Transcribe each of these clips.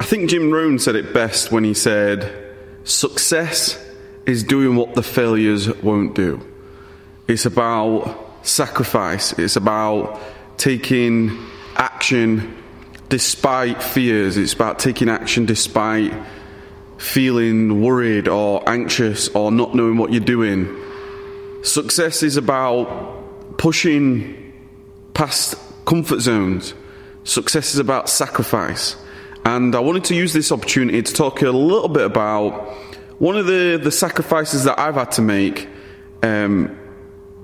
I think Jim Rohn said it best when he said, Success is doing what the failures won't do. It's about sacrifice, it's about taking action despite fears, it's about taking action despite feeling worried or anxious or not knowing what you're doing. Success is about pushing past comfort zones. Success is about sacrifice. And I wanted to use this opportunity to talk a little bit about one of the, the sacrifices that I've had to make um,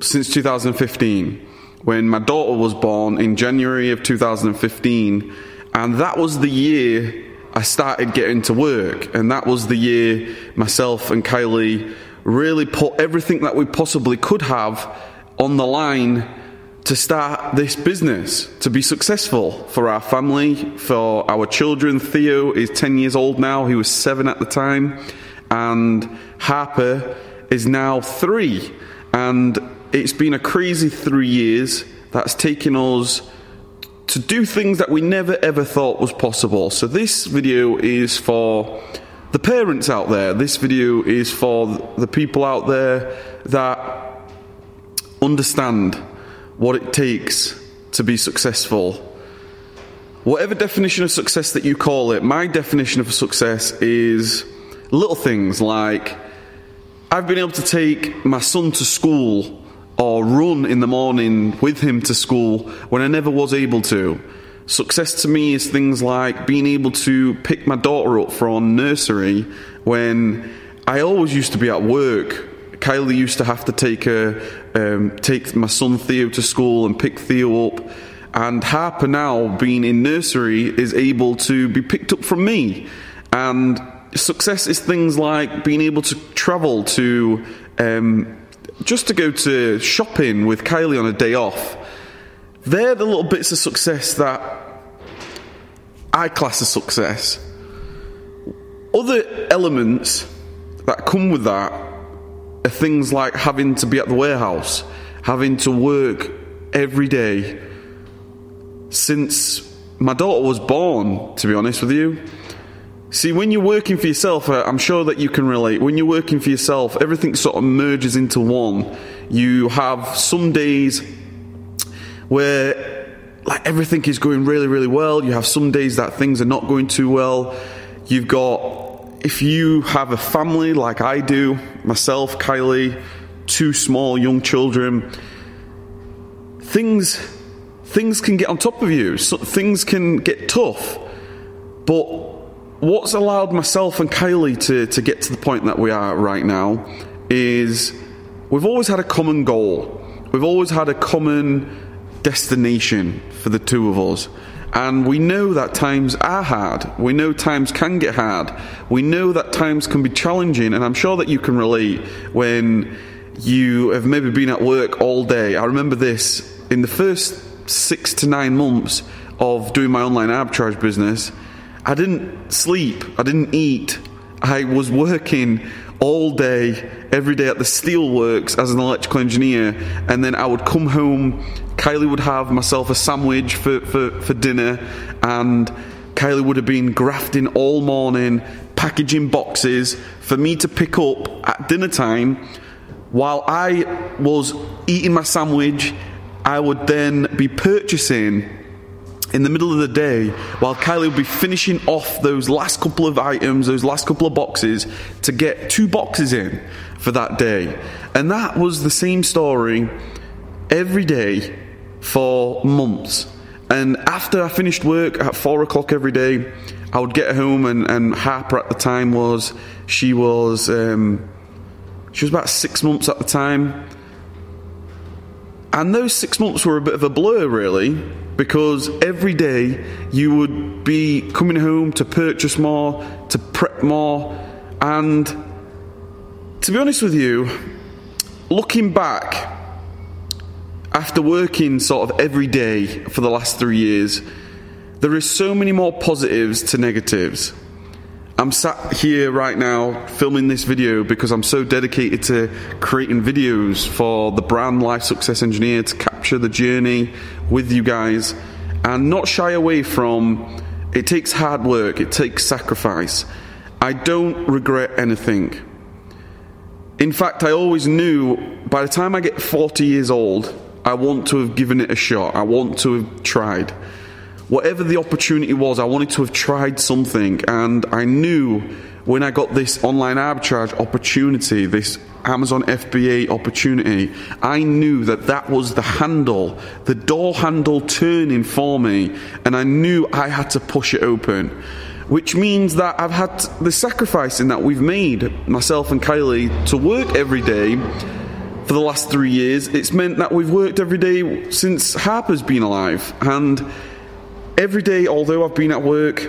since 2015 when my daughter was born in January of 2015. And that was the year I started getting to work. And that was the year myself and Kylie really put everything that we possibly could have on the line to start this business, to be successful for our family, for our children. Theo is 10 years old now, he was seven at the time, and Harper is now three. And it's been a crazy three years that's taken us to do things that we never ever thought was possible. So, this video is for the parents out there, this video is for the people out there that understand what it takes to be successful. Whatever definition of success that you call it, my definition of success is little things like I've been able to take my son to school or run in the morning with him to school when I never was able to. Success to me is things like being able to pick my daughter up from nursery when I always used to be at work. Kylie used to have to take her, um, take my son Theo to school and pick Theo up. And Harper now, being in nursery, is able to be picked up from me. And success is things like being able to travel to um, just to go to shopping with Kylie on a day off. They're the little bits of success that I class as success. Other elements that come with that things like having to be at the warehouse, having to work every day since my daughter was born, to be honest with you. See, when you're working for yourself, uh, I'm sure that you can relate. When you're working for yourself, everything sort of merges into one. You have some days where like everything is going really, really well. You have some days that things are not going too well. You've got, if you have a family like I do, myself, Kylie, two small young children, things things can get on top of you. So things can get tough. But what's allowed myself and Kylie to, to get to the point that we are right now is we've always had a common goal. We've always had a common destination for the two of us. And we know that times are hard. We know times can get hard. We know that times can be challenging. And I'm sure that you can relate when you have maybe been at work all day. I remember this in the first six to nine months of doing my online arbitrage business. I didn't sleep, I didn't eat. I was working all day, every day at the steelworks as an electrical engineer, and then I would come home. Kylie would have myself a sandwich for, for, for dinner, and Kylie would have been grafting all morning, packaging boxes for me to pick up at dinner time. While I was eating my sandwich, I would then be purchasing in the middle of the day while Kylie would be finishing off those last couple of items, those last couple of boxes, to get two boxes in for that day. And that was the same story every day for months. And after I finished work at four o'clock every day, I would get home, and, and Harper at the time was she was um, she was about six months at the time, and those six months were a bit of a blur, really, because every day you would be coming home to purchase more, to prep more, and to be honest with you, looking back after working sort of every day for the last three years, there is so many more positives to negatives. I'm sat here right now filming this video because I'm so dedicated to creating videos for the brand Life Success Engineer to capture the journey with you guys and not shy away from It takes hard work, it takes sacrifice. I don't regret anything. In fact, I always knew by the time I get 40 years old, I want to have given it a shot. I want to have tried. Whatever the opportunity was, I wanted to have tried something. And I knew when I got this online arbitrage opportunity, this Amazon FBA opportunity, I knew that that was the handle, the door handle turning for me, and I knew I had to push it open. Which means that I've had the sacrificing that we've made, myself and Kylie, to work every day for the last three years. It's meant that we've worked every day since Harper's been alive. And every day, although I've been at work,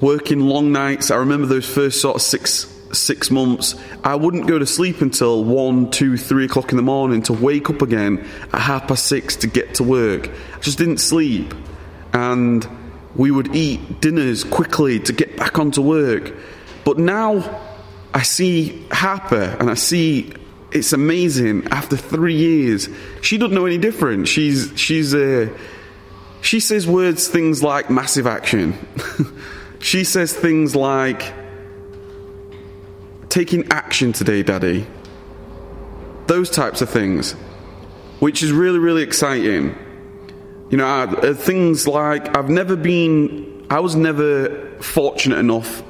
working long nights, I remember those first sort of six six months, I wouldn't go to sleep until one, two, three o'clock in the morning to wake up again at half past six to get to work. I just didn't sleep. And we would eat dinners quickly to get back onto work. But now I see Harper and I see it's amazing after three years. She doesn't know any different. She's, she's, uh, she says words, things like massive action. she says things like, taking action today, Daddy. Those types of things, which is really, really exciting. You know, uh, things like I've never been, I was never fortunate enough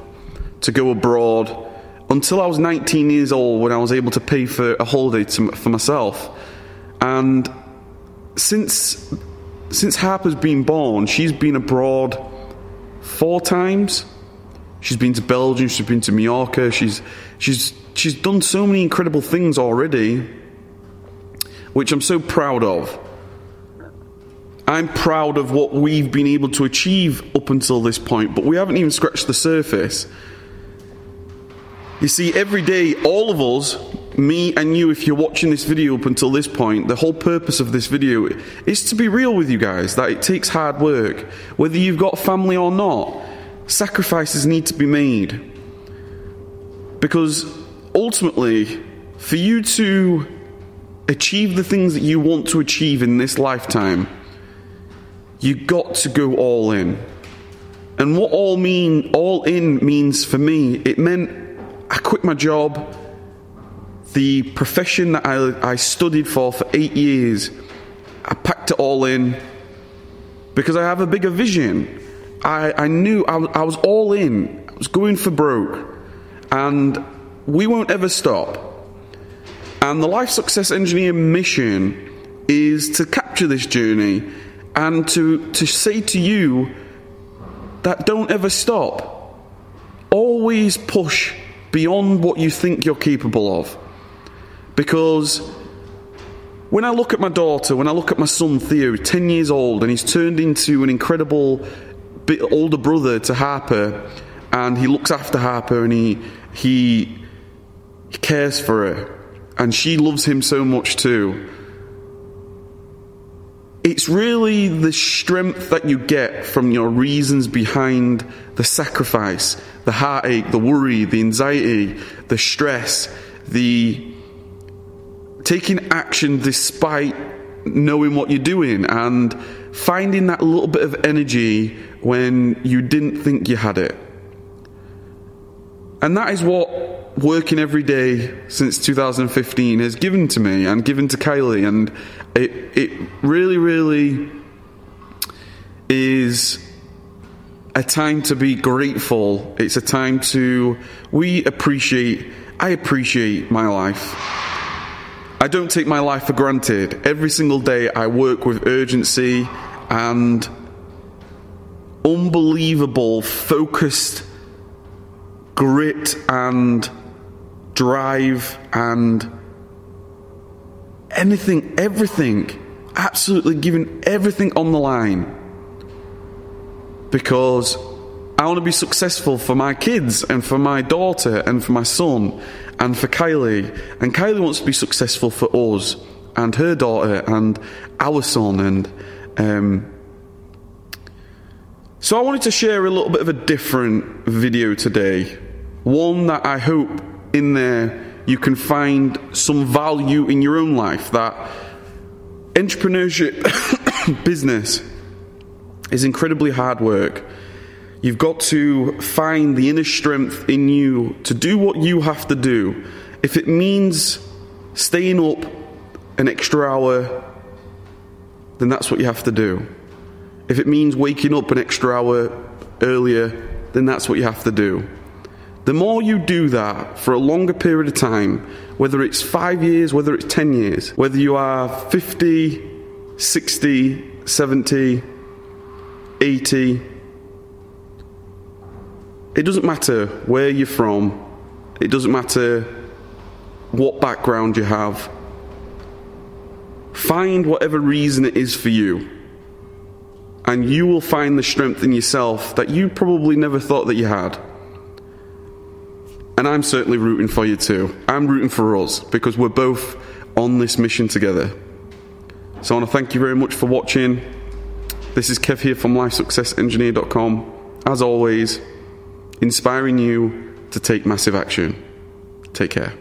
to go abroad until I was 19 years old when I was able to pay for a holiday to, for myself. And since since Harper's been born, she's been abroad four times. She's been to Belgium, she's been to Mallorca, she's she's she's done so many incredible things already, which I'm so proud of. I'm proud of what we've been able to achieve up until this point, but we haven't even scratched the surface. You see, every day, all of us, me and you, if you're watching this video up until this point, the whole purpose of this video is to be real with you guys that it takes hard work. Whether you've got family or not, sacrifices need to be made. Because ultimately, for you to achieve the things that you want to achieve in this lifetime, you've got to go all in. And what all mean all in means for me, it meant I quit my job. The profession that I, I studied for for eight years, I packed it all in because I have a bigger vision. I, I knew I, I was all in. I was going for broke. And we won't ever stop. And the Life Success Engineer mission is to capture this journey and to, to say to you that don't ever stop. Always push beyond what you think you're capable of. Because when I look at my daughter, when I look at my son Theo, 10 years old, and he's turned into an incredible bit older brother to Harper, and he looks after Harper and he, he, he cares for her, and she loves him so much too. It's really the strength that you get from your reasons behind the sacrifice, the heartache, the worry, the anxiety, the stress, the taking action despite knowing what you're doing and finding that little bit of energy when you didn't think you had it. And that is what working every day since 2015 has given to me and given to Kylie. And it, it really, really is a time to be grateful. It's a time to, we appreciate, I appreciate my life. I don't take my life for granted. Every single day I work with urgency and unbelievable focused grit and drive and anything, everything, absolutely giving everything on the line because I want to be successful for my kids and for my daughter and for my son and for Kylie. And Kylie wants to be successful for us and her daughter and our son. And um, so I wanted to share a little bit of a different video today. One that I hope in there you can find some value in your own life that entrepreneurship, business, is incredibly hard work. You've got to find the inner strength in you to do what you have to do. If it means staying up an extra hour, then that's what you have to do. If it means waking up an extra hour earlier, then that's what you have to do. The more you do that for a longer period of time, whether it's five years, whether it's 10 years, whether you are 50, 60, 70, 80, it doesn't matter where you're from, it doesn't matter what background you have. Find whatever reason it is for you, and you will find the strength in yourself that you probably never thought that you had. And I'm certainly rooting for you too. I'm rooting for us because we're both on this mission together. So I want to thank you very much for watching. This is Kev here from LifeSuccessEngineer.com. As always, inspiring you to take massive action. Take care.